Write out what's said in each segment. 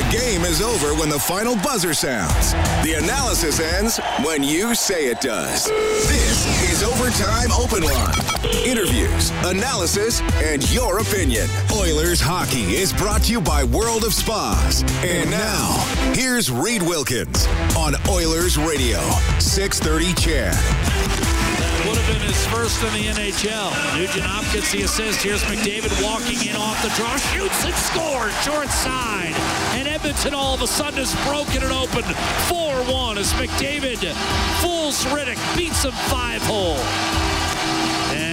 The game is over when the final buzzer sounds. The analysis ends when you say it does. This is Overtime Open Line. Interviews, analysis, and your opinion. Oilers hockey is brought to you by World of Spas. And now, here's Reid Wilkins on Oilers Radio, 630 CHED would have been his first in the NHL. Nugent Hopkins gets the assist. Here's McDavid walking in off the draw, shoots and scores, short side. And Edmonton all of a sudden is broken and open 4-1 as McDavid fools Rittich, beats him five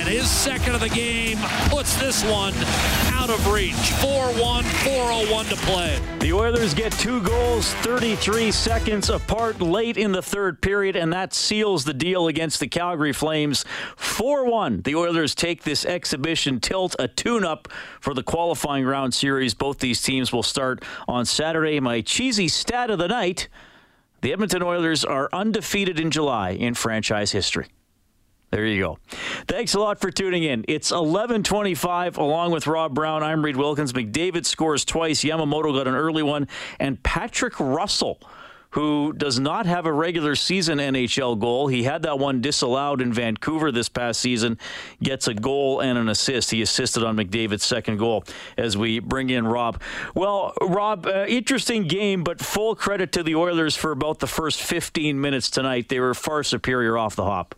hole his second of the game puts this one out of reach. 4-1, 4-0-1 to play. The Oilers get two goals 33 seconds apart late in the third period, and that seals the deal against the Calgary Flames. 4-1. The Oilers take this exhibition tilt, a tune-up for the qualifying round series. Both these teams will start on Saturday. My cheesy stat of the night, the Edmonton Oilers are undefeated in July in franchise history. There you go. Thanks a lot for tuning in. It's 11:25 along with Rob Brown. I'm Reid Wilkins. McDavid scores twice. Yamamoto got an early one and Patrick Russell who does not have a regular season NHL goal. He had that one disallowed in Vancouver this past season, gets a goal and an assist. He assisted on McDavid's second goal as we bring in Rob. Well, Rob, uh, interesting game, but full credit to the Oilers for about the first 15 minutes tonight. They were far superior off the hop.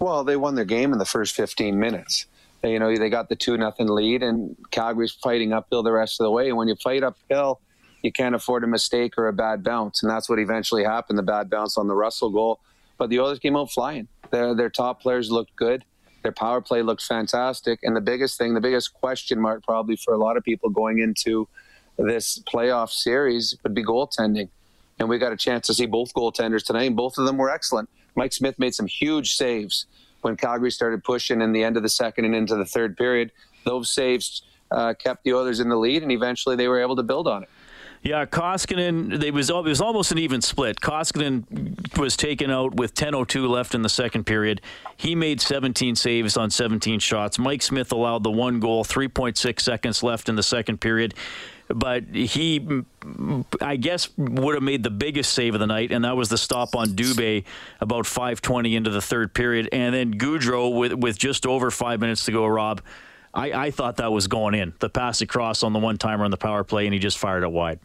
Well, they won their game in the first 15 minutes. They, you know, they got the two nothing lead, and Calgary's fighting uphill the rest of the way. And when you fight uphill, you can't afford a mistake or a bad bounce, and that's what eventually happened. The bad bounce on the Russell goal, but the Oilers came out flying. Their their top players looked good. Their power play looked fantastic, and the biggest thing, the biggest question mark probably for a lot of people going into this playoff series would be goaltending. And we got a chance to see both goaltenders tonight, and both of them were excellent. Mike Smith made some huge saves when Calgary started pushing in the end of the second and into the third period. Those saves uh, kept the Oilers in the lead, and eventually they were able to build on it. Yeah, Koskinen, they was, it was almost an even split. Koskinen was taken out with 10.02 left in the second period. He made 17 saves on 17 shots. Mike Smith allowed the one goal, 3.6 seconds left in the second period but he, I guess, would have made the biggest save of the night, and that was the stop on Dubé about 5:20 into the third period, and then Gaudreau with with just over five minutes to go. Rob, I, I thought that was going in. The pass across on the one timer on the power play, and he just fired it wide.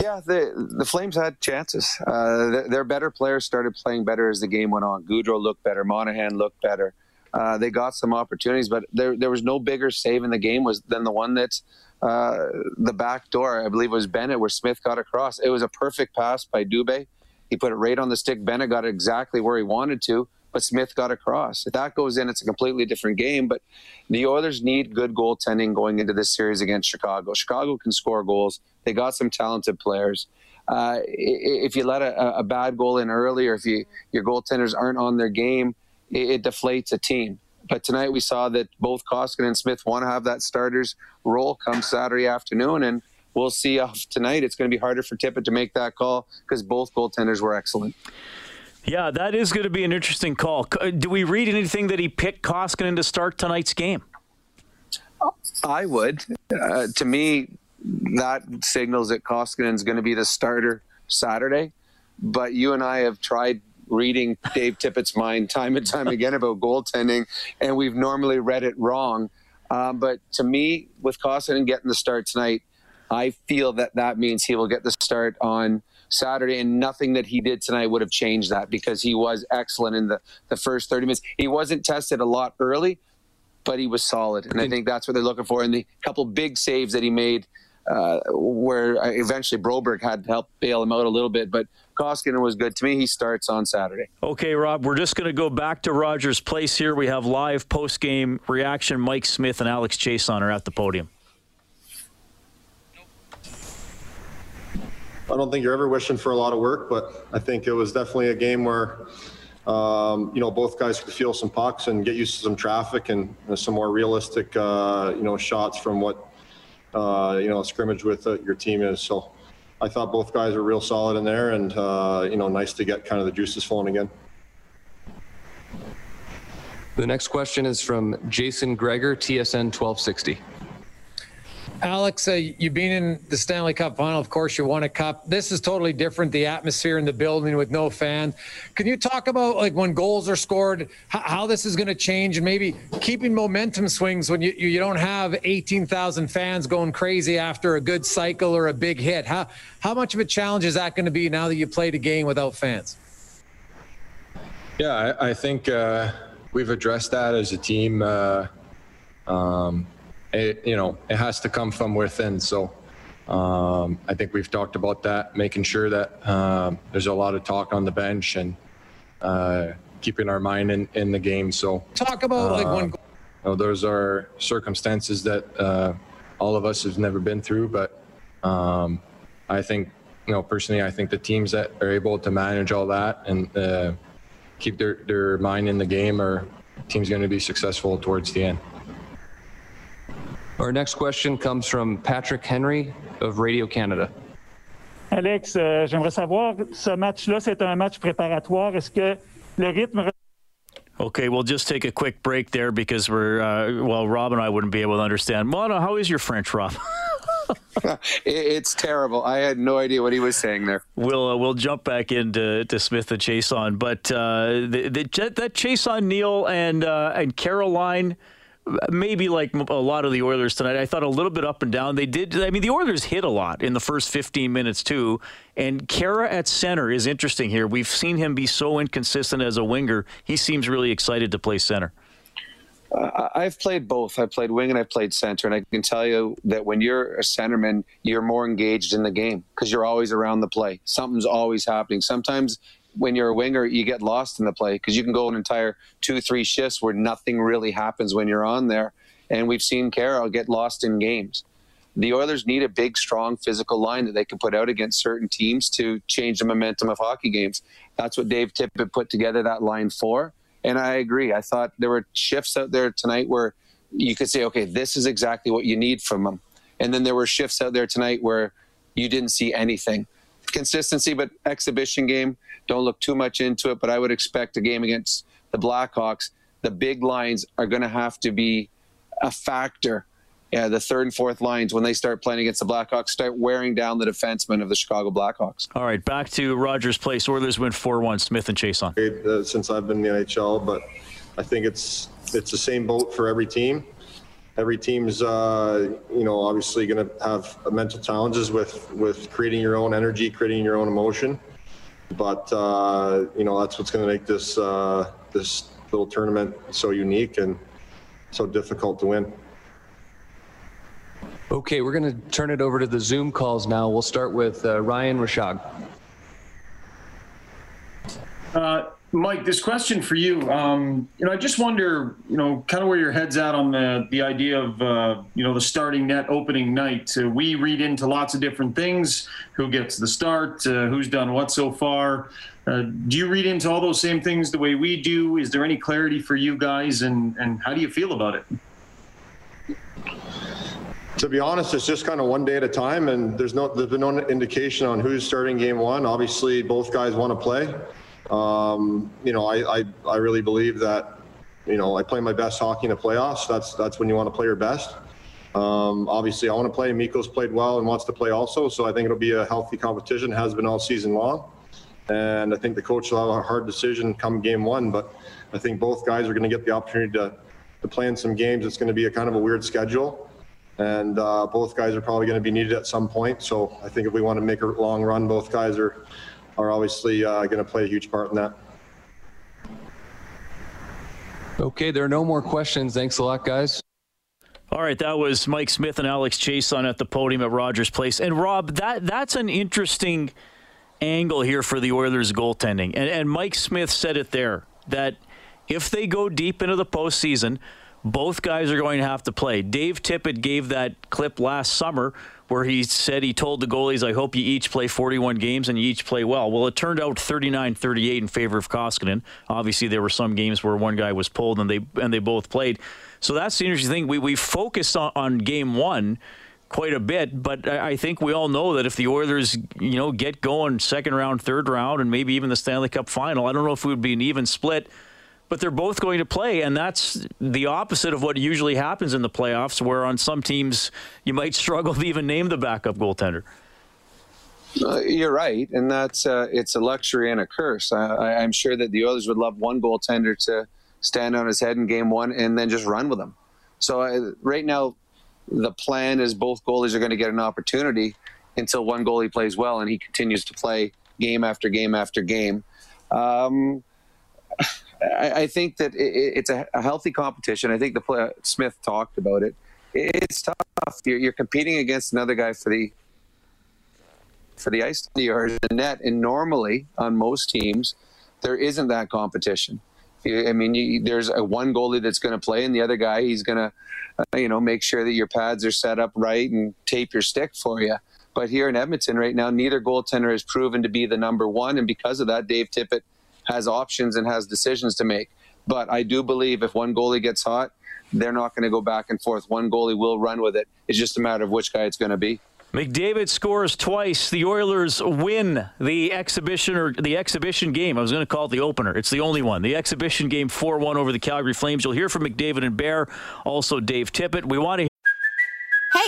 Yeah, the the Flames had chances. Uh, their, their, better players started playing better as the game went on. Gaudreau looked better. Monahan looked better. Uh, they got some opportunities, but there there was no bigger save in the game was than the one that uh, the back door. I believe it was Bennett where Smith got across. It was a perfect pass by Dubé. He put it right on the stick. Bennett got it exactly where he wanted to, but Smith got across. If that goes in, it's a completely different game. But the Oilers need good goaltending going into this series against Chicago. Chicago can score goals. They got some talented players. Uh, if you let a, a, bad goal in early, or if you, your goaltenders aren't on their game, it, it deflates a team. But tonight we saw that both Koskinen and Smith want to have that starters role come Saturday afternoon, and we'll see if tonight it's going to be harder for Tippett to make that call because both goaltenders were excellent. Yeah, that is going to be an interesting call. Uh, do we read anything that he picked Koskinen to start tonight's game? I would. Uh, to me, that signals that Koskinen is going to be the starter Saturday. But you and I have tried reading Dave Tippett's mind time and time again about goaltending, and we've normally read it wrong. Um, but to me, with Koskinen getting the start tonight, I feel that that means he will get the start on Saturday, and nothing that he did tonight would have changed that because he was excellent in the, the first 30 minutes. He wasn't tested a lot early, but he was solid, and I think that's what they're looking for. And the couple big saves that he made, uh, where eventually Broberg had to help bail him out a little bit, but Koskinen was good to me. He starts on Saturday. Okay, Rob, we're just going to go back to Rogers Place here. We have live post game reaction. Mike Smith and Alex Chiasson are at the podium. I don't think you're ever wishing for a lot of work, but I think it was definitely a game where, um, you know, both guys could feel some pucks and get used to some traffic and uh, some more realistic, uh, you know, shots from what, uh, you know, a scrimmage with uh, your team is. So I thought both guys were real solid in there and, uh, you know, nice to get kind of the juices flowing again. The next question is from Jason Gregor, TSN 1260. Alex, uh, you've been in the Stanley Cup final. Of course, you won a cup. This is totally different. The atmosphere in the building with no fan. Can you talk about like when goals are scored, how, this is going to change, and maybe keeping momentum swings when you you don't have 18,000 fans going crazy after a good cycle or a big hit? How how much of a challenge is that going to be now that you played a game without fans? Yeah, I, I think uh, we've addressed that as a team. Uh, um, it, you know, it has to come from within. So um, I think we've talked about that, making sure that um, there's a lot of talk on the bench and uh, keeping our mind in, in the game. So talk about like when. You know, those are circumstances that uh, all of us have never been through, but um, I think, you know, personally, I think the teams that are able to manage all that and uh, keep their, their mind in the game are teams going to be successful towards the end. Our next question comes from Patrick Henry of Radio Canada. Alex, euh, j'aimerais savoir, ce match-là, c'est un match préparatoire. Est-ce que le rythme Okay, we'll just take a quick break there because we're, uh, well, Rob and I wouldn't be able to understand. Mono, how is your French, Rob? it's terrible. I had no idea what he was saying there. We'll uh, we'll jump back into to Smith and Chiasson, but uh, the, the, that Chiasson Neal and uh, and Khaira line maybe like a lot of the Oilers tonight, I thought a little bit up and down. They did. I mean, the Oilers hit a lot in the first 15 minutes too. And Khaira at center is interesting here. We've seen him be so inconsistent as a winger. He seems really excited to play center. Uh, I've played both. I've played wing and I've played center, and I can tell you that when you're a centerman, you're more engaged in the game because you're always around the play. Something's always happening. Sometimes when you're a winger, you get lost in the play because you can go an entire two, three shifts where nothing really happens when you're on there. And we've seen Khaira get lost in games. The Oilers need a big, strong, physical line that they can put out against certain teams to change the momentum of hockey games. That's what Dave Tippett put together that line for. And I agree. I thought there were shifts out there tonight where you could say, okay, this is exactly what you need from them. And then there were shifts out there tonight where you didn't see anything consistency, but exhibition game. Don't look too much into it, but I would expect a game against the Blackhawks. The big lines are going to have to be a factor. Yeah, the third and fourth lines when they start playing against the Blackhawks start wearing down the defensemen of the Chicago Blackhawks. All right, back to Rogers Place. Oilers win four one. Smith and Chiasson. Uh, since I've been in the NHL, but I think it's it's the same boat for every team every team's uh, you know obviously going to have mental challenges with with creating your own energy, creating your own emotion. But uh, you know that's what's going to make this uh, this little tournament so unique and so difficult to win. Okay, we're going to turn it over to the Zoom calls now. We'll start with uh, Ryan Rishaug. Mike, this question for you. Um, you know, I just wonder, you know, kind of where your head's at on the the idea of, uh, you know, the starting net opening night. Uh, we read into lots of different things: who gets the start, uh, who's done what so far. Uh, do you read into all those same things the way we do? Is there any clarity for you guys, and and how do you feel about it? To be honest, it's just kind of one day at a time, and there's no there's been no indication on who's starting game one. Obviously, both guys want to play. Um, you know, I, I, I really believe that, you know, I play my best hockey in the playoffs. That's, that's when you want to play your best. Um, obviously, I want to play. Mikko's played well and wants to play also, so I think it'll be a healthy competition. Has been all season long, and I think the coach will have a hard decision come game one. But I think both guys are going to get the opportunity to to play in some games. It's going to be a kind of a weird schedule, and uh, both guys are probably going to be needed at some point. So I think if we want to make a long run, both guys are are obviously uh, going to play a huge part in that. Okay, there are no more questions. Thanks a lot, guys. All right, that was Mike Smith and Alex Chiasson at the podium at Rogers Place. And Rob, that that's an interesting angle here for the Oilers goaltending. And, and Mike Smith said it there that if they go deep into the postseason, both guys are going to have to play. Dave Tippett gave that clip last summer where he said he told the goalies, I hope you each play 41 games and you each play well. Well, it turned out 39 38 in favor of Koskinen. Obviously, there were some games where one guy was pulled and they and they both played. So that's the interesting thing. We, we focused on, on game one quite a bit, but I think we all know that if the Oilers, you know, get going second round, third round, and maybe even the Stanley Cup final, I don't know if it would be an even split but they're both going to play, and that's the opposite of what usually happens in the playoffs, where on some teams you might struggle to even name the backup goaltender. Uh, you're right, and that's uh, it's a luxury and a curse. I, am sure that the Oilers would love one goaltender to stand on his head in Game One and then just run with him. So uh, right now, the plan is both goalies are going to get an opportunity until one goalie plays well and he continues to play game after game after game. Um, I, I think that it, it's a, a, healthy competition. I think the play, Smith talked about it. It's tough. You're, you're, competing against another guy for the for the ice or the net, and normally on most teams there isn't that competition. I mean, you, there's a one goalie that's going to play, and the other guy he's going to, uh, you know, make sure that your pads are set up right and tape your stick for you. But here in Edmonton right now, neither goaltender has proven to be the number one, and because of that, Dave Tippett has options and has decisions to make. But I do believe if one goalie gets hot, they're not going to go back and forth. One goalie will run with it. It's just a matter of which guy it's going to be. McDavid scores twice. The Oilers win the exhibition or the exhibition game. I was going to call it the opener. It's the only one. The exhibition game 4-1 over the Calgary Flames. You'll hear from McDavid and Bear, also Dave Tippett. We want to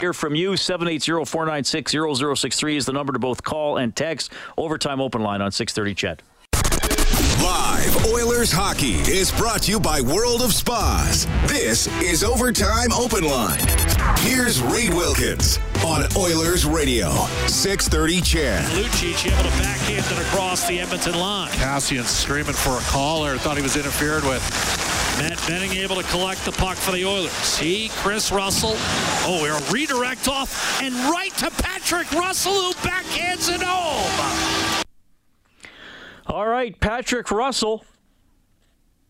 Hear from you. 780-496-0063 is the number to both call and text. Overtime open line on 630 CHED. Live Oilers hockey is brought to you by World of Spas. This is Overtime Open Line. Here's Reid Wilkins on Oilers Radio, 630 CHED. Lucic able to backhand it across the Edmonton line. Cassian screaming for a caller. Thought he was interfered with. Matt Benning able to collect the puck for the Oilers. He, Chris Russell. Oh, a redirect off and right to Patrick Russell who backhands it home. All right, Patrick Russell.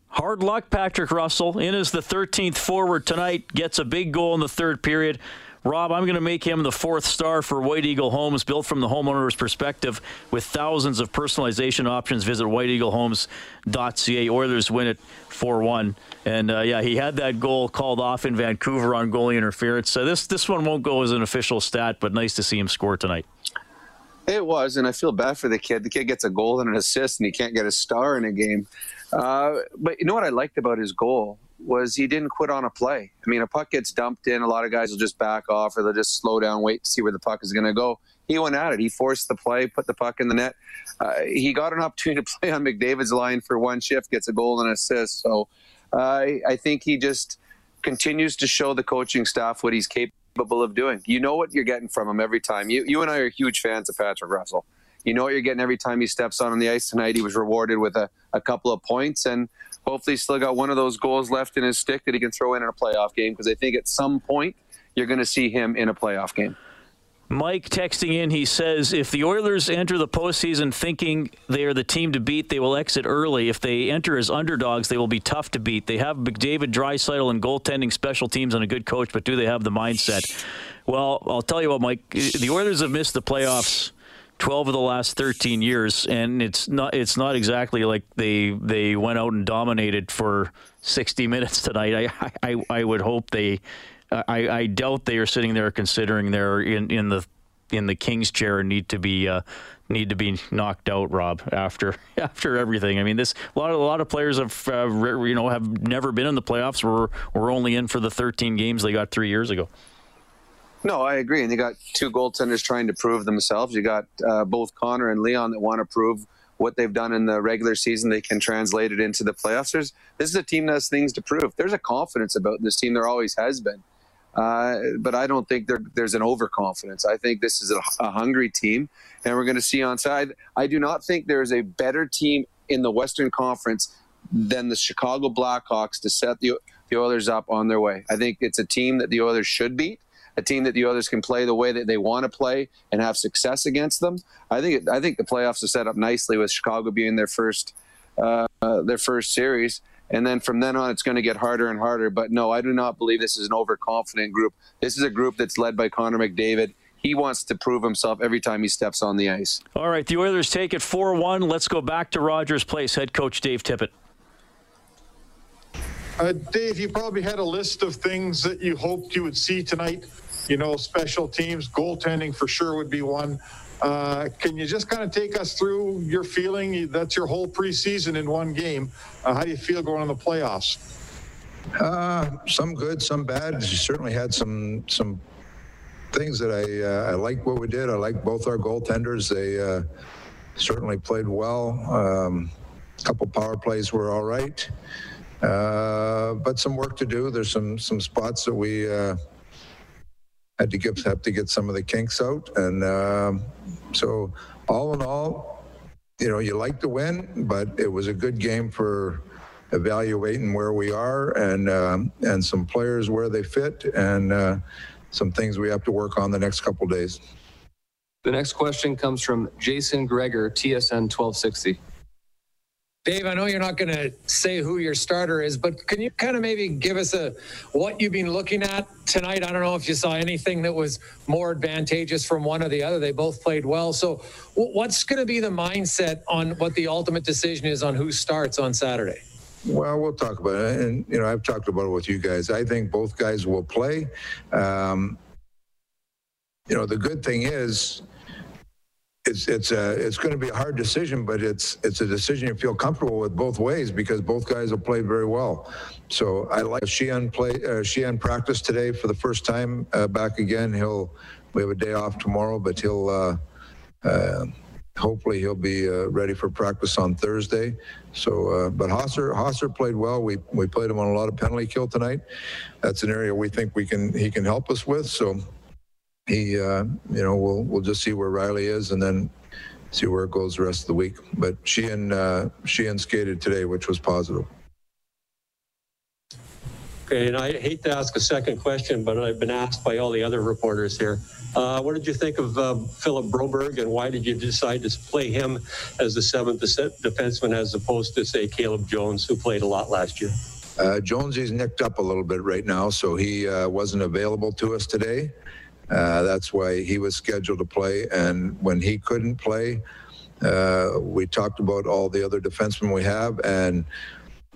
Hard luck, Patrick Russell. In as the 13th forward tonight, gets a big goal in the third period. Rob, I'm going to make him the fourth star for White Eagle Homes, built from the homeowner's perspective with thousands of personalization options. Visit whiteeaglehomes.ca. Oilers win it 4 1. And uh, yeah, he had that goal called off in Vancouver on goalie interference. So this, this one won't go as an official stat, but nice to see him score tonight. It was, and I feel bad for the kid. The kid gets a goal and an assist, and he can't get a star in a game. Uh, but you know what I liked about his goal was he didn't quit on a play. I mean, a puck gets dumped in, a lot of guys will just back off or they'll just slow down, wait to see where the puck is going to go. He went at it. He forced the play, put the puck in the net. Uh, he got an opportunity to play on McDavid's line for one shift, gets a goal and an assist. So uh, I, I think he just continues to show the coaching staff what he's capable of doing. You know what you're getting from him every time. You, you and I are huge fans of Patrick Russell. You know what you're getting every time he steps on, on the ice tonight. He was rewarded with a, a couple of points, and hopefully still got one of those goals left in his stick that he can throw in in a playoff game because I think at some point you're going to see him in a playoff game. Mike texting in, he says, if the Oilers enter the postseason thinking they are the team to beat, they will exit early. If they enter as underdogs, they will be tough to beat. They have McDavid, Draisaitl, and goaltending special teams and a good coach, but do they have the mindset? Well, I'll tell you what, Mike, the Oilers have missed the playoffs 12 of the last 13 years and it's not it's not exactly like they they went out and dominated for 60 minutes tonight i i, I would hope they I, I doubt they are sitting there considering they're in, in the in the king's chair and need to be uh, need to be knocked out, Rob. After after everything, I mean, this a lot of a lot of players have uh, you know have never been in the playoffs. We're we're only in for the 13 games they got three years ago. No, I agree. And you got two goaltenders trying to prove themselves. You got uh, both Connor and Leon that want to prove what they've done in the regular season, they can translate it into the playoffs. There's, this is a team that has things to prove. There's a confidence about this team. There always has been. Uh, but I don't think there, there's an overconfidence. I think this is a, a hungry team, and we're going to see on side. I do not think there is a better team in the Western Conference than the Chicago Blackhawks to set the, the Oilers up on their way. I think it's a team that the Oilers should beat a team that the others can play the way that they want to play and have success against them. I think I think the playoffs are set up nicely with Chicago being their first uh, their first series. And then from then on, it's going to get harder and harder. But no, I do not believe this is an overconfident group. This is a group that's led by Connor McDavid. He wants to prove himself every time he steps on the ice. All right, the Oilers take it 4 1. Let's go back to Rogers Place. Head coach Dave Tippett. Uh, Dave, you probably had a list of things that you hoped you would see tonight. You know, special teams, goaltending for sure would be one. Uh, can you just kind of take us through your feeling? That's your whole preseason in one game. Uh, how do you feel going in the playoffs? Uh, some good, some bad. You certainly had some some things that I uh, I like what we did. I like both our goaltenders. They uh, certainly played well. Um, a couple power plays were all right. But some work to do. There's some some spots that we had to give have to get some of the kinks out, and um, so all in all, you know, you like to win, but it was a good game for evaluating where we are and um, and some players where they fit and uh, some things we have to work on the next couple days. The next question comes from Jason Gregor, TSN 1260. Dave, I know you're not going to say who your starter is, but can you kind of maybe give us a what you've been looking at tonight? I don't know if you saw anything that was more advantageous from one or the other. They both played well. So, what's going to be the mindset on what the ultimate decision is on who starts on Saturday? Well, we'll talk about it, and you know, I've talked about it with you guys. I think both guys will play. Um, you know, the good thing is it's it's a it's going to be a hard decision, but it's it's a decision you feel comfortable with both ways because both guys have played very well. So I like Sheahan play uh, Sheahan practice today for the first time uh, back again. He'll we have a day off tomorrow, but he'll uh, uh hopefully he'll be uh, ready for practice on Thursday. So, uh, but Hosser Hosser played well. We we played him on a lot of penalty kill tonight. That's an area we think we can he can help us with. So he, uh, you know, we'll we'll just see where Riley is, and then see where it goes the rest of the week. But she and uh, Sheahan skated today, which was positive. Okay, and I hate to ask a second question, but I've been asked by all the other reporters here. Uh, what did you think of uh, Philip Broberg, and why did you decide to play him as the seventh defenseman as opposed to, say, Caleb Jones, who played a lot last year? Uh, Jonesy's nicked up a little bit right now, so he uh, wasn't available to us today. Uh, that's why he was scheduled to play. And when he couldn't play, uh, we talked about all the other defensemen we have. And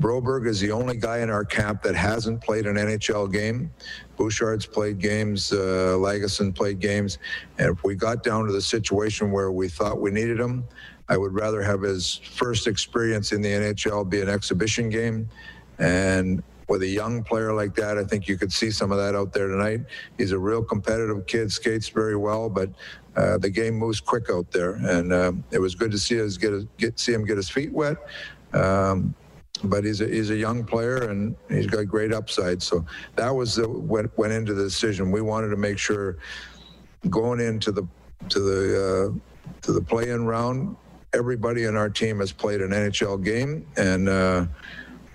Broberg is the only guy in our camp that hasn't played an NHL game. Bouchard's played games, uh, Lagesson played games. And if we got down to the situation where we thought we needed him, I would rather have his first experience in the NHL be an exhibition game. And with a young player like that, I think you could see some of that out there tonight. He's a real competitive kid, skates very well, but uh, the game moves quick out there, and uh, it was good to see us get, get see him get his feet wet. Um, but he's a, he's a young player and he's got great upside. So that was the, what went into the decision. We wanted to make sure going into the to the uh, to the play-in round, everybody in our team has played an NHL game, and uh,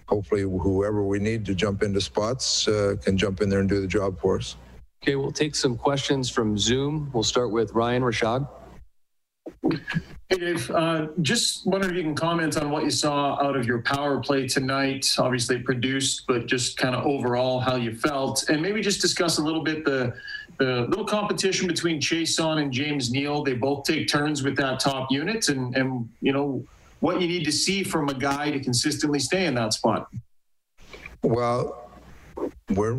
hopefully whoever we need to jump into spots uh, can jump in there and do the job for us. Okay, we'll take some questions from Zoom. We'll start with Ryan Rishaug. Hey, Dave. Uh, just wondering if you can comment on what you saw out of your power play tonight. Obviously produced, but just kind of overall how you felt, and maybe just discuss a little bit the the little competition between Chiasson and James Neal. They both take turns with that top unit, and and you know what you need to see from a guy to consistently stay in that spot? Well, we're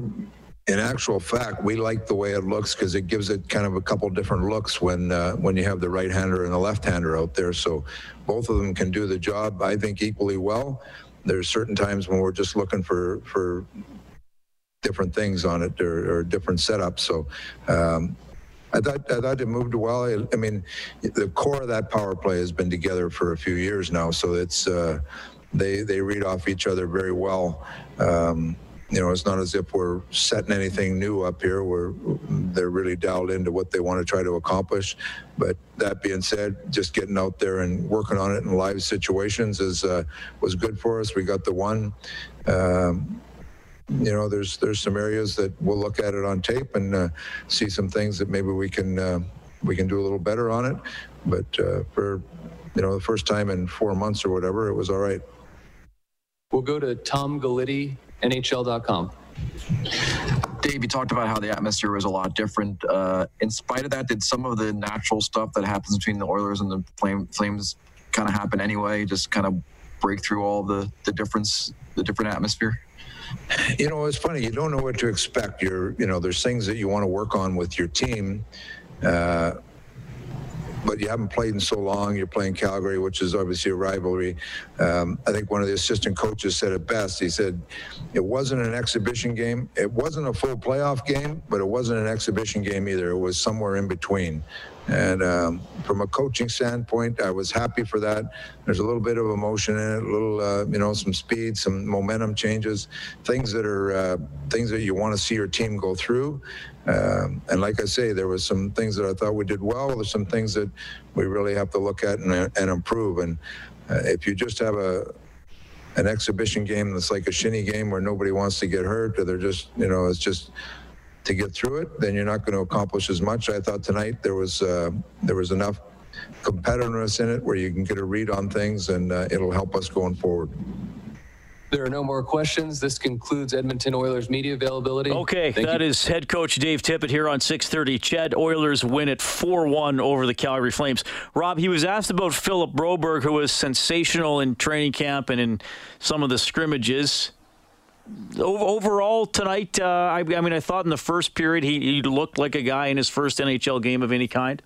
in actual fact, we like the way it looks because it gives it kind of a couple different looks when uh, when you have the right hander and the left hander out there. So both of them can do the job, I think, equally well. There's certain times when we're just looking for for different things on it or, or different setups. So um, I thought I thought it moved well. I, I, mean, the core of that power play has been together for a few years now, so it's uh, they they read off each other very well. Um, you know, it's not as if we're setting anything new up here. We're they're really dialed into what they want to try to accomplish. But that being said, just getting out there and working on it in live situations is uh, was good for us. We got the one. Um, you know, there's there's some areas that we'll look at it on tape and uh, see some things that maybe we can uh, we can do a little better on it. But uh, for you know the first time in four months or whatever, it was all right. We'll go to Tom Gulitti NHL.com. Dave, you talked about how the atmosphere was a lot different. Uh, in spite of that, did some of the natural stuff that happens between the Oilers and the Flame, Flames kind of happen anyway? Just kind of break through all the the difference, the different atmosphere. You know, it's funny. You don't know what to expect. You're, you know, there's things that you want to work on with your team. Uh, but you haven't played in so long. You're playing Calgary, which is obviously a rivalry. Um, I think one of the assistant coaches said it best. He said, it wasn't an exhibition game. It wasn't a full playoff game, but it wasn't an exhibition game either. It was somewhere in between. And um, from a coaching standpoint, I was happy for that. There's a little bit of emotion in it, a little, uh, you know, some speed, some momentum changes, things that are uh, things that you want to see your team go through. Um, and like I say, there was some things that I thought we did well. There's some things that we really have to look at and, and improve. And uh, if you just have a an exhibition game that's like a shinny game where nobody wants to get hurt, or they're just, you know, it's just to get through it, then you're not going to accomplish as much. I thought tonight there was uh, there was enough competitiveness in it where you can get a read on things, and uh, it'll help us going forward. There are no more questions. This concludes Edmonton Oilers media availability. Okay, Thank that you. is head coach Dave Tippett here on 6:30. Ched Oilers win at 4-1 over the Calgary Flames. Rob, he was asked about Philip Broberg, who was sensational in training camp and in some of the scrimmages. Overall tonight, uh, I, I, mean, I thought in the first period he, he, looked like a guy in his first NHL game of any kind.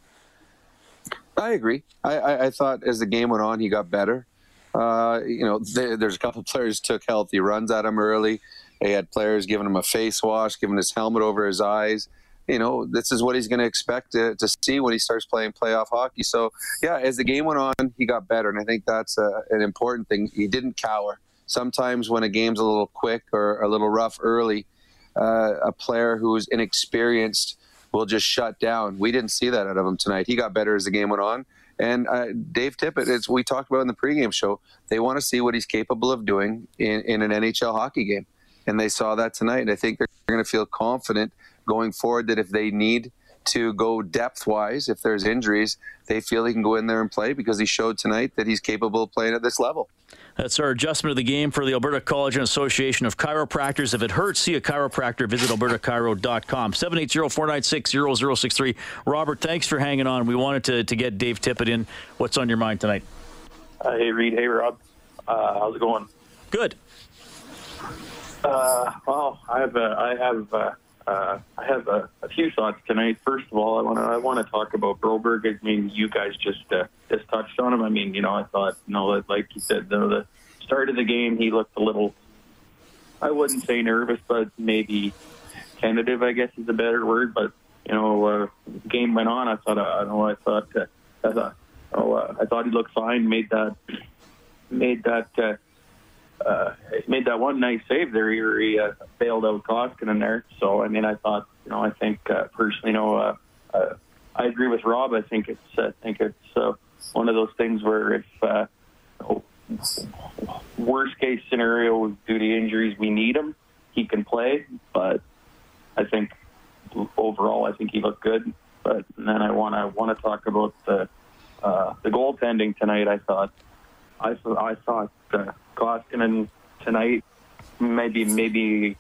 I agree. I, I, I thought as the game went on, he got better. Uh, you know, there's a couple players took healthy runs at him early. They had players giving him a face wash, giving his helmet over his eyes. You know, this is what he's going to expect to, see when he starts playing playoff hockey. So, yeah, as the game went on, he got better, and I think that's a, an important thing. He didn't cower. Sometimes when a game's a little quick or a little rough early, uh, a player who's inexperienced will just shut down. We didn't see that out of him tonight. He got better as the game went on. And uh, Dave Tippett, as we talked about in the pregame show, they want to see what he's capable of doing in, in an NHL hockey game. And they saw that tonight. And I think they're going to feel confident going forward that if they need to go depth wise, if there's injuries, they feel he can go in there and play because he showed tonight that he's capable of playing at this level. That's our adjustment of the game for the Alberta College and Association of Chiropractors. If it hurts, see a chiropractor. Visit albertachiro.com. 780-496-0063. Robert, thanks for hanging on. We wanted to, to get Dave Tippett in. What's on your mind tonight? Uh, hey, Reid. Hey, Rob. Uh, how's it going? Good. Uh, well, I have, a, I have uh, I have a, a, few thoughts tonight. First of all, I want to I want to talk about Broberg. I mean, you guys just uh, just touched on him. I mean, you know, I thought, you know, like you said, the, the start of the game, he looked a little. I wouldn't say nervous, but maybe tentative. I guess is a better word. But you know, uh, game went on. I thought, uh, I know, I thought, uh, I thought, oh, uh, I thought he looked fine. Made that, made that. Uh, uh, made that one nice save there. He, uh, bailed out Koskinen there. So I mean, I thought, you know, I think uh, personally, you know, uh, uh, I agree with Rob. I think it's, I think it's uh, one of those things where if uh, worst case scenario due to injuries, we need him, he can play. But I think overall, I think he looked good. But then I want to want to talk about the uh, the goaltending tonight. I thought I I thought. Uh, Koskinen tonight maybe maybe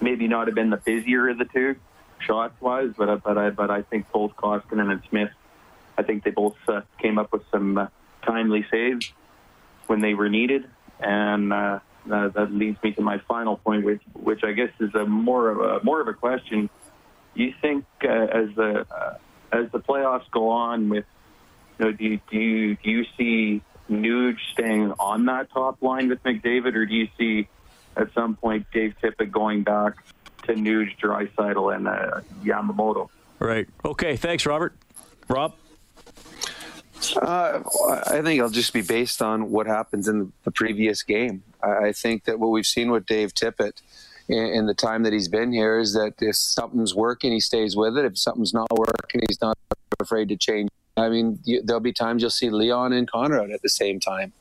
maybe not have been the busier of the two shots wise, but but I but I think both Koskinen and Smith, I think they both uh, came up with some uh, timely saves when they were needed, and uh, that, that leads me to my final point, which which I guess is a more of a more of a question. You think uh, as the uh, as the playoffs go on, with you know, do do you do you see Nuge staying on that top line with McDavid, or do you see at some point Dave Tippett going back to Nuge, Draisaitl, and uh, Yamamoto. Right. Okay. Thanks, Robert. Rob. Uh, I think it'll just be based on what happens in the previous game. I think that what we've seen with Dave Tippett in, in the time that he's been here is that if something's working, he stays with it. If something's not working, he's not afraid to change. I mean, you, there'll be times you'll see Leon and out at the same time.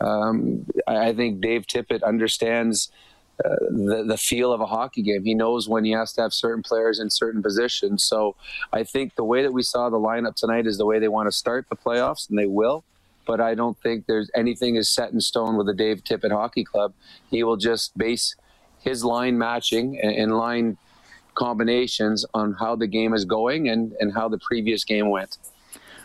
Um, I, I think Dave Tippett understands uh, the, the feel of a hockey game. He knows when he has to have certain players in certain positions. So I think the way that we saw the lineup tonight is the way they want to start the playoffs, and they will. But I don't think there's anything is set in stone with the Dave Tippett Hockey Club. He will just base his line matching and line combinations on how the game is going and, and how the previous game went.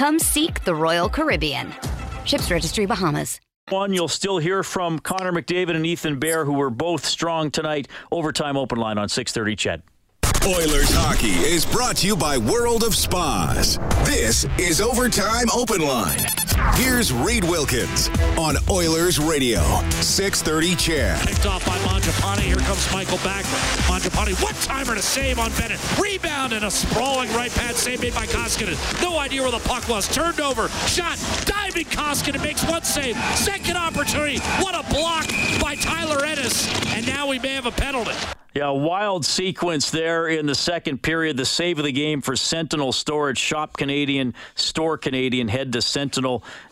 Come seek the Royal Caribbean. Ships Registry Bahamas. One, you'll still hear from Connor McDavid and Ethan Bear, who were both strong tonight. Overtime open line on 630 Ched. Oilers hockey is brought to you by World of Spas. This is Overtime Open Line. Here's Reid Wilkins on Oilers Radio, 630 Ched. Picked off by Mangiapane. Here comes Mikael Backlund. Mangiapane, one timer to save on Bennett. Rebound and a sprawling right pad save made by Koskinen. No idea where the puck was. Turned over. Shot. Diving Koskinen makes one save. Second opportunity. What a block by Tyler Ennis. And now we may have a penalty. Yeah, wild sequence there in the second period. The save of the game for Sentinel Storage. Shop Canadian, Store Canadian. Head to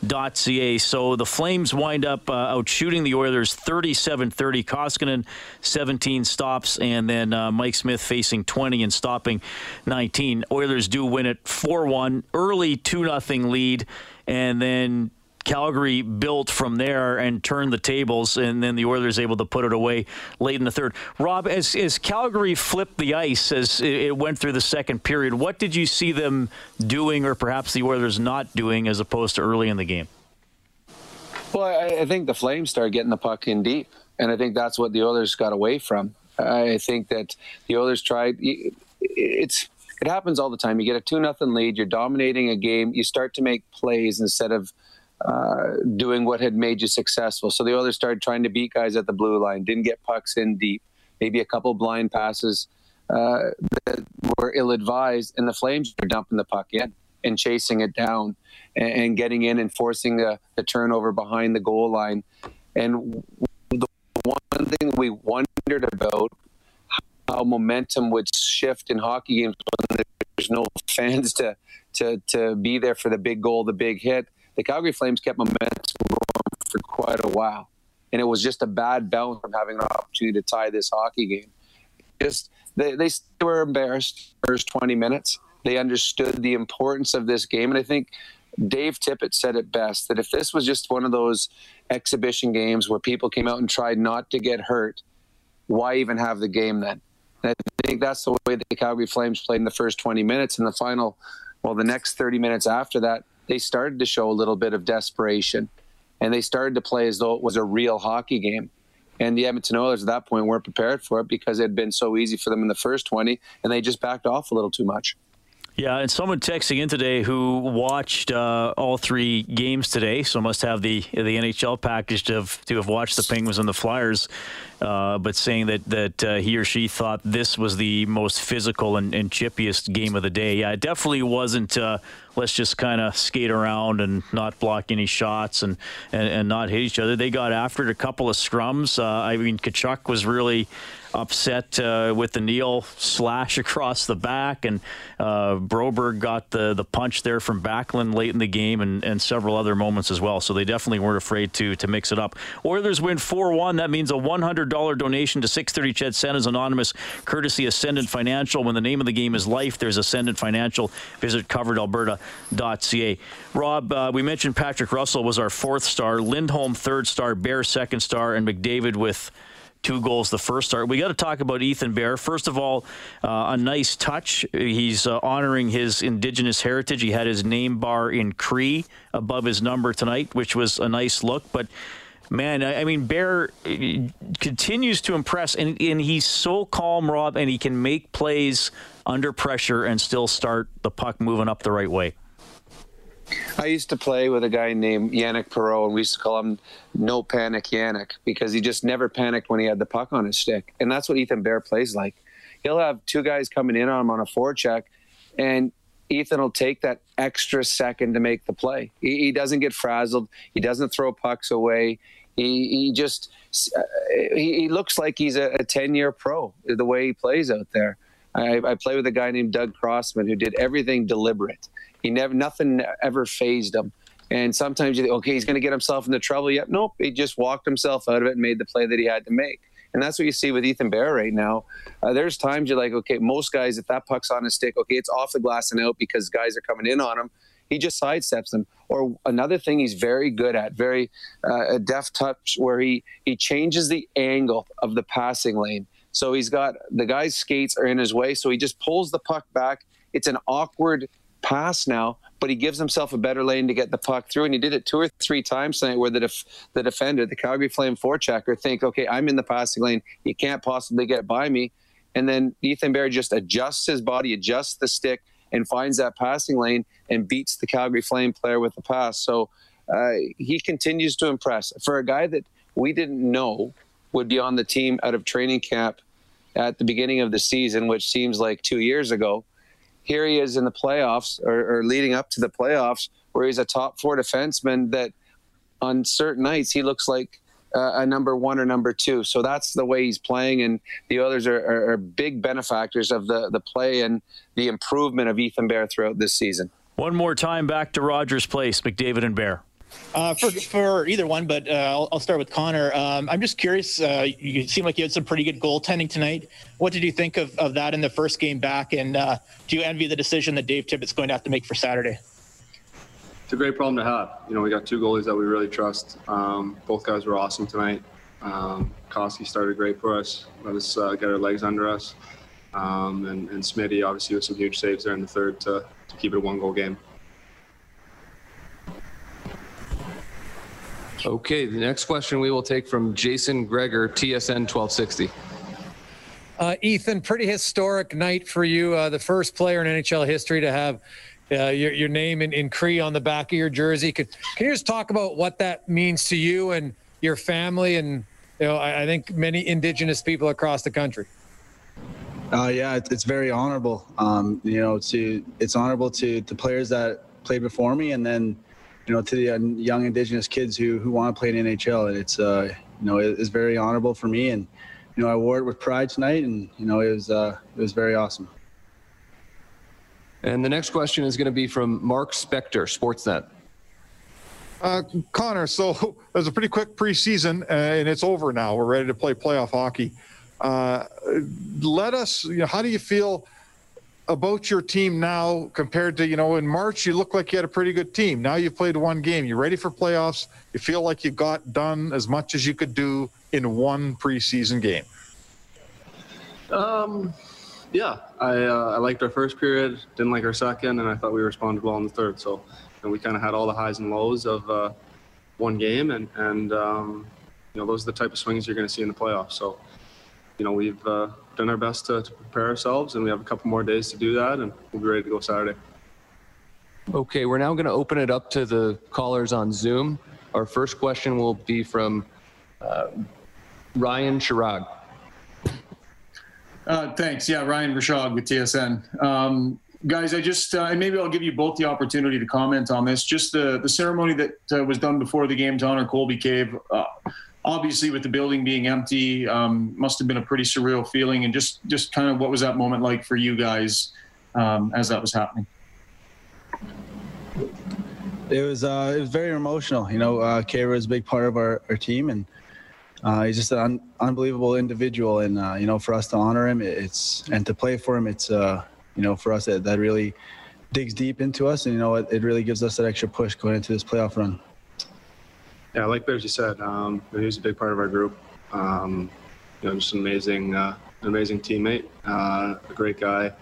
sentinel.ca. So the Flames wind up uh, out shooting the Oilers 37 30. Koskinen, 17 stops, and then uh, Mike Smith facing 20 and stopping 19. Oilers do win it 4 1. Early 2 0 lead, and then Calgary built from there and turned the tables, and then the Oilers able to put it away late in the third. Rob, as, as Calgary flipped the ice as it went through the second period, what did you see them doing, or perhaps the Oilers not doing, as opposed to early in the game? Well, I, I think the Flames started getting the puck in deep, and I think that's what the Oilers got away from. I think that the Oilers tried. It's it happens all the time. You get a two nothing lead, you're dominating a game, you start to make plays instead of uh, doing what had made you successful. So the Oilers started trying to beat guys at the blue line, didn't get pucks in deep, maybe a couple blind passes uh, that were ill advised, and the Flames were dumping the puck in and chasing it down and, and getting in and forcing the, the, turnover behind the goal line. And the one thing we wondered about how momentum would shift in hockey games when there's no fans to to to be there for the big goal, the big hit the Calgary Flames kept momentum going for quite a while. And it was just a bad bounce from having an opportunity to tie this hockey game. Just they, they were embarrassed first 20 minutes. They understood the importance of this game. And I think Dave Tippett said it best that if this was just one of those exhibition games where people came out and tried not to get hurt, why even have the game then? And I think that's the way the Calgary Flames played in the first 20 minutes. In the final, well, the next 30 minutes after that, they started to show a little bit of desperation and they started to play as though it was a real hockey game. And the Edmonton Oilers at that point weren't prepared for it because it had been so easy for them in the first 20 and they just backed off a little too much. Yeah, and someone texting in today who watched uh, all three games today, so must have the the NHL package to have, to have watched the Penguins and the Flyers, uh, but saying that that uh, he or she thought this was the most physical and, and chippiest game of the day. Yeah, it definitely wasn't. Let's just kind of skate around and not block any shots and, and, and not hit each other. They got after it a couple of scrums. Uh, I mean, Tkachuk was really upset uh, with the Neal slash across the back, and uh, Broberg got the the punch there from Backlund late in the game, and, and several other moments as well. So they definitely weren't afraid to to mix it up. Oilers win four one. That means a one hundred dollar donation to six thirty Ched Santa's Anonymous, courtesy Ascendant Financial. When the name of the game is life, there's Ascendant Financial. Visit coveredalberta.ca. Rob, uh, we mentioned Patrick Russell was our fourth star, Lindholm third star, Bear second star, and McDavid with two goals the first start. We got to talk about Ethan Bear. First of all, uh, a nice touch. He's uh, honoring his Indigenous heritage. He had his name bar in Cree above his number tonight, which was a nice look. But man, I, I mean, Bear uh, continues to impress, and, and he's so calm, Rob, and he can make plays under pressure and still start the puck moving up the right way. I used to play with a guy named Yannick Perreault, and we used to call him No Panic Yannick because he just never panicked when he had the puck on his stick. And that's what Ethan Bear plays like. He'll have two guys coming in on him on a forecheck, and Ethan will take that extra second to make the play. He, he doesn't get frazzled. He doesn't throw pucks away. He, he just uh, he, he, looks like he's a, a 10 year pro the way he plays out there. I, I play with a guy named Doug Crossman who did everything deliberate. He never nothing ever fazed him. And sometimes you think, okay, he's going to get himself into trouble. Yet, nope, he just walked himself out of it and made the play that he had to make. And that's what you see with Ethan Bear right now. Uh, there's times you're like, okay, most guys, if that puck's on his stick, okay, it's off the glass and out because guys are coming in on him. He just sidesteps them. Or another thing he's very good at, very uh, a deft touch, where he he changes the angle of the passing lane. So he's got the guy's skates are in his way, so he just pulls the puck back. It's an awkward pass now, but he gives himself a better lane to get the puck through. And he did it two or three times tonight where the, def- the defender, the Calgary Flame forechecker, think, okay, I'm in the passing lane. He can't possibly get by me. And then Ethan Bear just adjusts his body, adjusts the stick, and finds that passing lane and beats the Calgary Flame player with the pass. So uh, he continues to impress. For a guy that we didn't know would be on the team out of training camp at the beginning of the season, which seems like two years ago, here he is in the playoffs or, or leading up to the playoffs where he's a top four defenseman that on certain nights he looks like uh, a number one or number two. So that's the way he's playing, and the others are, are, are, big benefactors of the the play and the improvement of Ethan Bear throughout this season. One more time back to Rogers Place, McDavid and Bear. Uh, for, for either one, but uh, I'll, I'll, start with Connor. Um, I'm just curious. Uh, you seem like you had some pretty good goaltending tonight. What did you think of, of that in the first game back? And uh, do you envy the decision that Dave Tippett's going to have to make for Saturday? It's a great problem to have. You know, we got two goalies that we really trust. Um, both guys were awesome tonight. Um, Koski started great for us, let us uh, get our legs under us. Um, and, and Smitty, obviously, with some huge saves there in the third to, to keep it a one goal game. Okay, the next question we will take from Jason Gregor, TSN 1260. Uh, Ethan, pretty historic night for you. Uh, the first player in NHL history to have uh, your, your name in, in Cree on the back of your jersey. Could, can you just talk about what that means to you and your family and, you know, I, I think many Indigenous people across the country? Uh, yeah, it's, it's very honorable. Um, you know, to it's honorable to the players that played before me, and then you know, to the uh, young Indigenous kids who who want to play in NHL. It's uh, you know, it's very honorable for me, and you know, I wore it with pride tonight, and you know, it was uh, it was very awesome. And the next question is going to be from Mark Spector, Sportsnet. Uh, Connor, so it was a pretty quick preseason, uh, and it's over now. We're ready to play playoff hockey. Uh, let us, you know, how do you feel about your team now compared to, you know, in March, you look like you had a pretty good team. Now you've played one game. You're ready for playoffs. You feel like you got done as much as you could do in one preseason game. Um, yeah, I, uh, I liked our first period, didn't like our second, and I thought we responded well in the third. So, and we kind of had all the highs and lows of uh, one game, and and um, you know those are the type of swings you're going to see in the playoffs. So, you know we've uh, done our best to, to prepare ourselves, and we have a couple more days to do that, and we'll be ready to go Saturday. Okay, we're now going to open it up to the callers on Zoom. Our first question will be from uh, Ryan Rishaug. Uh, thanks. Yeah, Ryan Rishaug with TSN. Um, guys, I just uh, and maybe I'll give you both the opportunity to comment on this. Just the the ceremony that uh, was done before the game to honor Colby Cave. Obviously with the building being empty um, must have been a pretty surreal feeling and just just kind of what was that moment like for you guys um, as that was happening? It was uh, it was very emotional. You know uh, Kara is a big part of our, our team and uh, he's just an un- unbelievable individual and uh, you know for us to honor him it's and to play for him it's uh, you know for us that, that really digs deep into us and you know it, it really gives us that extra push going into this playoff run yeah, like you said, um, he was a big part of our group. Um, you know, just an amazing, uh, an amazing teammate, uh, a great guy.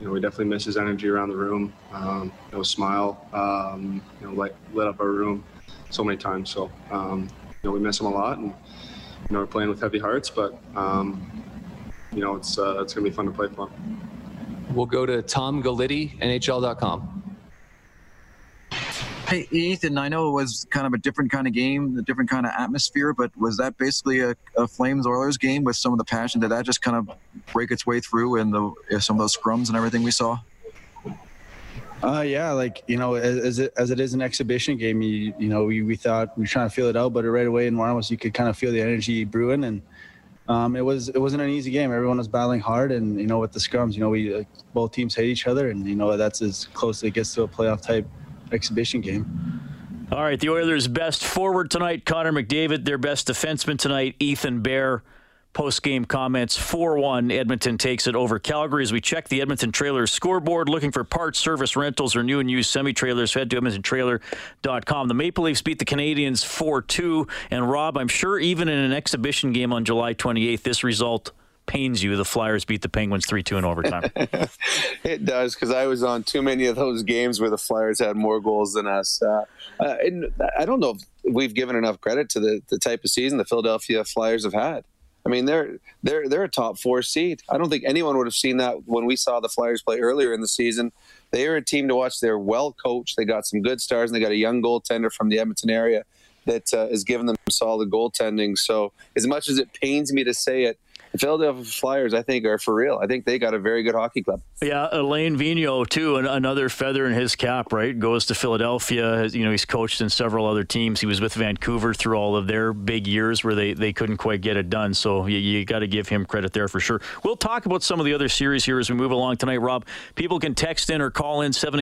You know, we definitely miss his energy around the room. Um, you know, smile, um, you know, like lit up our room so many times. So, um, you know, we miss him a lot, and you know, we're playing with heavy hearts, but um, you know, it's uh, it's gonna be fun to play for him. We'll go to Tom Gulitti, NHL.com. Hey, Ethan, I know it was kind of a different kind of game, a different kind of atmosphere, but was that basically a, a Flames Oilers game with some of the passion? Did that just kind of break its way through in the some of those scrums and everything we saw? Uh, yeah, like you know, as, it as it is an exhibition game, you you know, we, we thought we were trying to feel it out, but right away in Ramos, you could kind of feel the energy brewing, and um, it was it wasn't an easy game. Everyone was battling hard, and you know, with the scrums, you know, we like, both teams hate each other, and you know, that's as close as it gets to a playoff type exhibition game. All right, the Oilers' best forward tonight, Connor McDavid. Their best defenseman tonight, Ethan Bear. Post game comments 4 1. Edmonton takes it over Calgary as we check the Edmonton Trailers scoreboard. Looking for parts, service, rentals, or new and used semi trailers, head to EdmontonTrailer.com. The Maple Leafs beat the Canadiens 4 2. And Rob, I'm sure even in an exhibition game on July 28th, this result pains you. The Flyers beat the Penguins 3 2 in overtime. it does because I was on too many of those games where the Flyers had more goals than us. Uh, uh, and I don't know if we've given enough credit to the, the type of season the Philadelphia Flyers have had. I mean, they're they're they're a top four seed. I don't think anyone would have seen that when we saw the Flyers play earlier in the season. They are a team to watch. They're well coached. They got some good stars, and they got a young goaltender from the Edmonton area that uh, is giving them solid goaltending. So, as much as it pains me to say it, the Philadelphia Flyers, I think, are for real. I think they got a very good hockey club. Yeah, Alain Vigneault too, another feather in his cap. Right, goes to Philadelphia. You know, he's coached in several other teams. He was with Vancouver through all of their big years where they, they couldn't quite get it done. So you, you got to give him credit there for sure. We'll talk about some of the other series here as we move along tonight. Rob, people can text in or call in seven.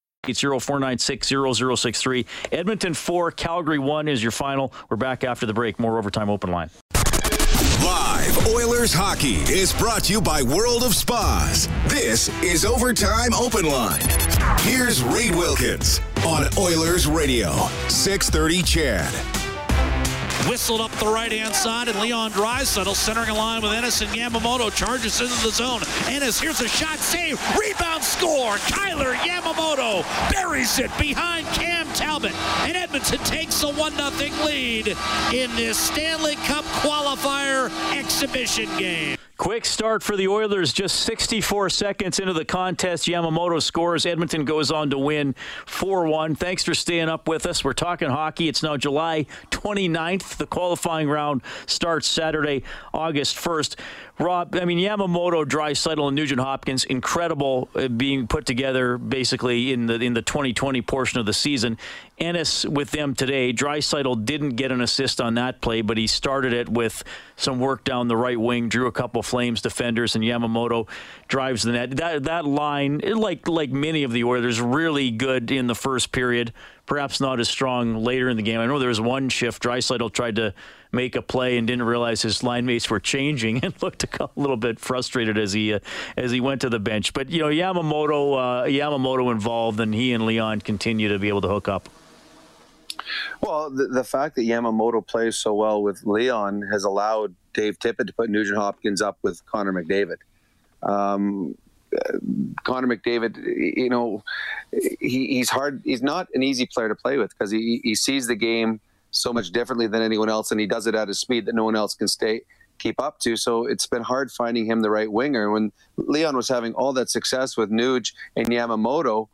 804960063. Edmonton 4, Calgary 1 is your final. We're back after the break. More overtime open line. Live Oilers hockey is brought to you by World of Spas. This is Overtime Open Line. Here's Reid Wilkins on Oilers Radio, 630 CHED. Whistled up the right hand side, and Leon Draisaitl centering a line with Ennis and Yamamoto charges into the zone. Ennis, here's a shot, save, rebound, score. Kailer Yamamoto buries it behind Cam Talbot, and Edmonton takes a 1 0 lead in this Stanley Cup qualifier exhibition game. Quick start for the Oilers, just 64 seconds into the contest. Yamamoto scores. Edmonton goes on to win 4 1. Thanks for staying up with us. We're talking hockey. It's now July 29th. The qualifying round starts Saturday, August 1st. Rob, I mean, Yamamoto, Draisaitl, and Nugent Hopkins, incredible uh, being put together basically in the in the 2020 portion of the season. Ennis with them today. Draisaitl didn't get an assist on that play, but he started it with some work down the right wing, drew a couple Flames defenders, and Yamamoto drives the net. That that line, like like many of the Oilers, really good in the first period. Perhaps not as strong later in the game. I know there was one shift. Draisaitl tried to make a play and didn't realize his line mates were changing and looked a little bit frustrated as he uh, as he went to the bench. But you know Yamamoto uh, Yamamoto involved, and he and Leon continue to be able to hook up. Well, the, the fact that Yamamoto plays so well with Leon has allowed Dave Tippett to put Nugent Hopkins up with Connor McDavid. Um, uh, Connor McDavid, you know, he, he's hard. He's not an easy player to play with because he, he sees the game so much differently than anyone else, and he does it at a speed that no one else can stay keep up to. So it's been hard finding him the right winger. When Leon was having all that success with Nuge and Yamamoto,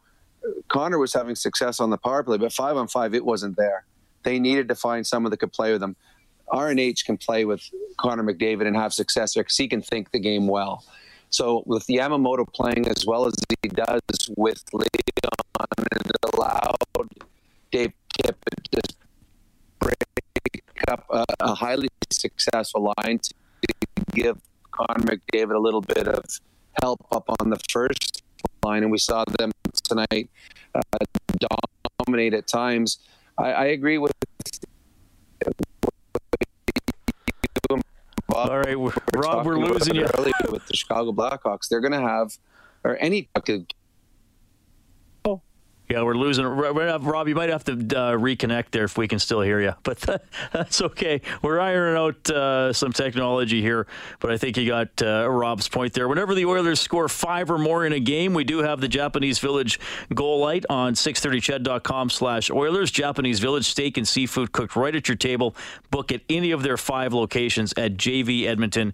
Connor was having success on the power play, but five on five, it wasn't there. They needed to find someone that could play with them. RNH can play with Connor McDavid and have success there because he can think the game well. So with Yamamoto playing as well as he does with Leon, it allowed Dave Tippett up a, a highly successful line to give Connor McDavid a little bit of help up on the first line, and we saw them tonight uh, dominate at times. I, I agree with. All right, we're, Rob, we're losing you. earlier with the Chicago Blackhawks. They're going to have, or any Yeah, we're losing. Rob, you might have to uh, reconnect there if we can still hear you, but that's okay. We're ironing out uh, some technology here, but I think you got uh, Rob's point there. Whenever the Oilers score five or more in a game, we do have the Japanese Village Goal Light on 630ched.com slash Oilers. Japanese Village steak and seafood cooked right at your table. Book at any of their five locations at jvedmonton.ca.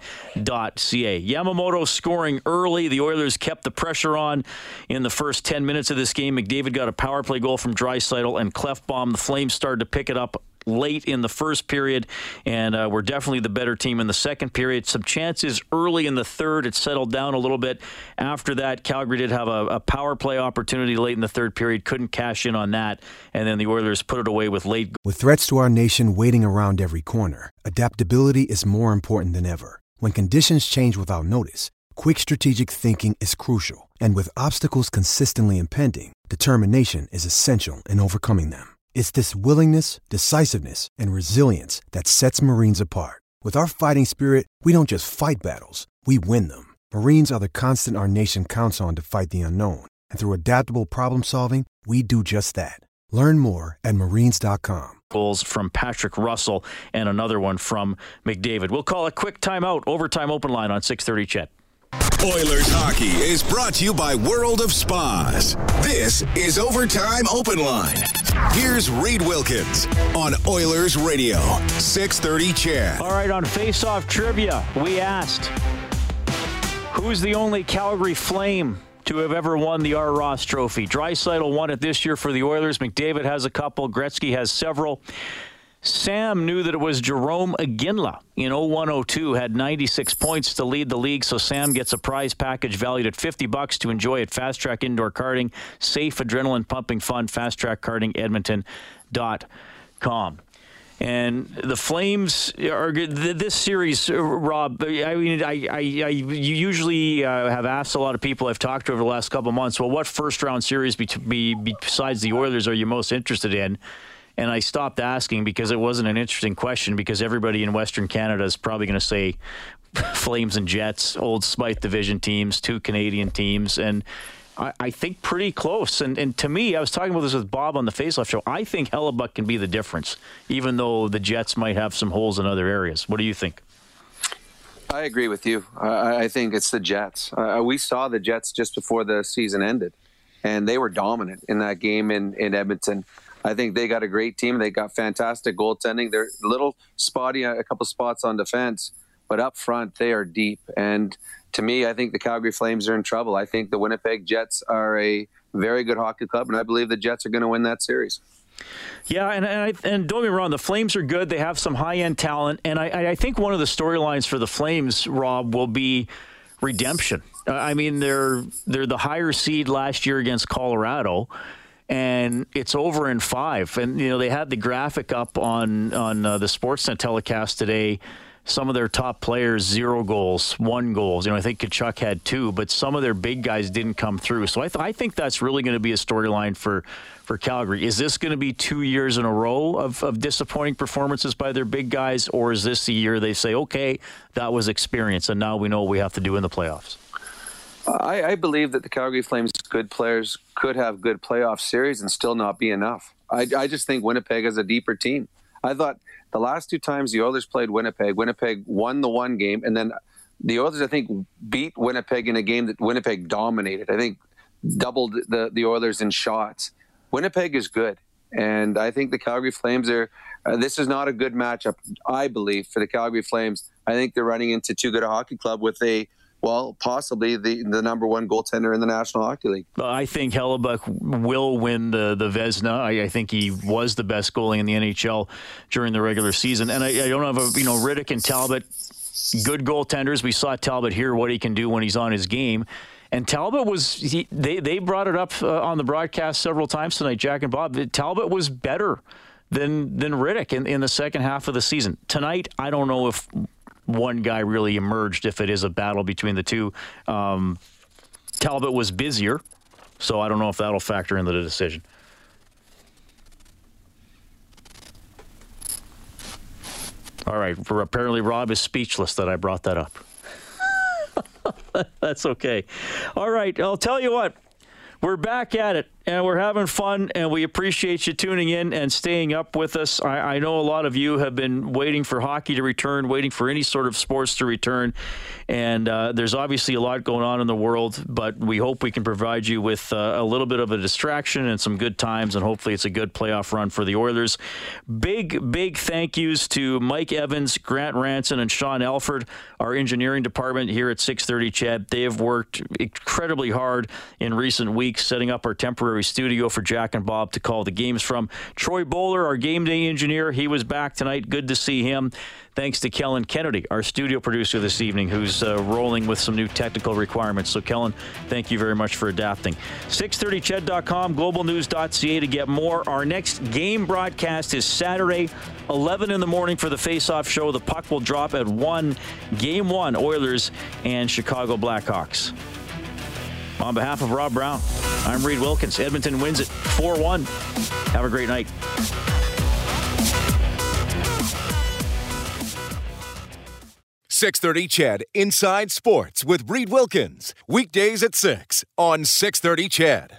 Yamamoto scoring early. The Oilers kept the pressure on in the first 10 minutes of this game. McDavid got a power play goal from Draisaitl and Klefbom. The Flames started to pick it up late in the first period, and uh, we're definitely the better team in the second period. Some chances early in the third. It settled down a little bit. After that, Calgary did have a, a power play opportunity late in the third period. Couldn't cash in on that, and then the Oilers put it away with late With threats to our nation waiting around every corner, adaptability is more important than ever. When conditions change without notice, quick strategic thinking is crucial. And with obstacles consistently impending, determination is essential in overcoming them. It's this willingness, decisiveness, and resilience that sets Marines apart. With our fighting spirit, we don't just fight battles, we win them. Marines are the constant our nation counts on to fight the unknown. And through adaptable problem solving, we do just that. Learn more at marines.com. goals from Patrick Russell and another one from McDavid. We'll call a quick timeout, overtime open line on 630 CHED. Oilers hockey is brought to you by World of Spas. This is Overtime Open Line. Here's Reid Wilkins on Oilers Radio, 630 CHED. All right, on Face Off Trivia, we asked who's the only Calgary Flame to have ever won the Art Ross Trophy? Draisaitl won it this year for the Oilers. McDavid has a couple. Gretzky has several. Sam knew that it was Jarome Iginla in 0102 had 96 points to lead the league, so Sam gets a prize package valued at 50 bucks to enjoy at Fast Track Indoor Karting. Safe, adrenaline pumping fun. Fast Track Karting Edmonton.com. And the Flames are good. This series, uh, Rob. I mean, I, I, I you usually uh, have asked a lot of people I've talked to over the last couple months. Well, what first round series be, be, besides the Oilers are you most interested in? And I stopped asking because it wasn't an interesting question because everybody in Western Canada is probably going to say Flames and Jets, old Smythe Division teams, two Canadian teams, and I, I think pretty close. And, and to me, I was talking about this with Bob on the Faceoff show. I think Hellebuyck can be the difference, even though the Jets might have some holes in other areas. What do you think? I agree with you. I, I think it's the Jets. Uh, we saw the Jets just before the season ended, and they were dominant in that game in, in Edmonton. I think they got a great team. They got fantastic goaltending. They're a little spotty, a couple spots on defense, but up front they are deep. And to me, I think the Calgary Flames are in trouble. I think the Winnipeg Jets are a very good hockey club, and I believe the Jets are going to win that series. Yeah, and and, I, and don't get me wrong, the Flames are good. They have some high end talent, and I, I think one of the storylines for the Flames, Rob, will be redemption. Uh, I mean, they're they're the higher seed last year against Colorado, and it's over in five. And you know they had the graphic up on on uh, the Sportsnet telecast today. Some of their top players zero goals, one goals. You know, I think Tkachuk had two, but some of their big guys didn't come through. So I, th- I think that's really going to be a storyline for for Calgary. Is this going to be two years in a row of, of disappointing performances by their big guys, or is this the year they say, okay, that was experience, and now we know what we have to do in the playoffs? I, I believe that the Calgary Flames good players could have good playoff series and still not be enough. I, I just think Winnipeg is a deeper team. I thought the last two times the Oilers played Winnipeg, Winnipeg won the one game, and then the Oilers, I think, beat Winnipeg in a game that Winnipeg dominated. I think doubled the, the Oilers in shots. Winnipeg is good, and I think the Calgary Flames are. Uh, this is not a good matchup, I believe, for the Calgary Flames. I think they're running into too good a hockey club with a well, possibly the, the number one goaltender in the National Hockey League. I think Hellebuyck will win the the Vezina. I, I, think he was the best goalie in the NHL during the regular season, and I, I don't have a you know Rittich and Talbot, good goaltenders. We saw Talbot here what he can do when he's on his game. And Talbot was he, they they brought it up uh, on the broadcast several times tonight. Jack and Bob. Talbot was better than than Rittich in, in the second half of the season. Tonight, I don't know if one guy really emerged if it is a battle between the two. Um, Talbot was busier, so I don't know if that'll factor into the decision. All right. For apparently, Rob is speechless that I brought that up. That's okay. All right. I'll tell you what. We're back at it and we're having fun and we appreciate you tuning in and staying up with us. I, I, know a lot of you have been waiting for hockey to return waiting for any sort of sports to return. And uh, there's obviously a lot going on in the world but we hope we can provide you with uh, a little bit of a distraction and some good times and hopefully it's a good playoff run for the oilers. Big big thank yous to mike evans grant ranson and sean elford our engineering department here at 630 CHED. they have worked incredibly hard in recent weeks setting up our temporary studio for Jack and Bob to call the games from. Troy Bowler, our game day engineer, he was back tonight. Good to see him. Thanks to Kellen Kennedy, our studio producer this evening, who's uh, rolling with some new technical requirements. So, Kellen, thank you very much for adapting. 630ched.com, globalnews.ca to get more. Our next game broadcast is Saturday, 11 in the morning for the face-off show. The puck will drop at 1, Game 1, Oilers and Chicago Blackhawks. On behalf of Rob Brown, I'm Reid Wilkins. Edmonton wins it 4 1. Have a great night. Six thirty CHED. Inside Sports with Reed Wilkins weekdays at six on six thirty CHED.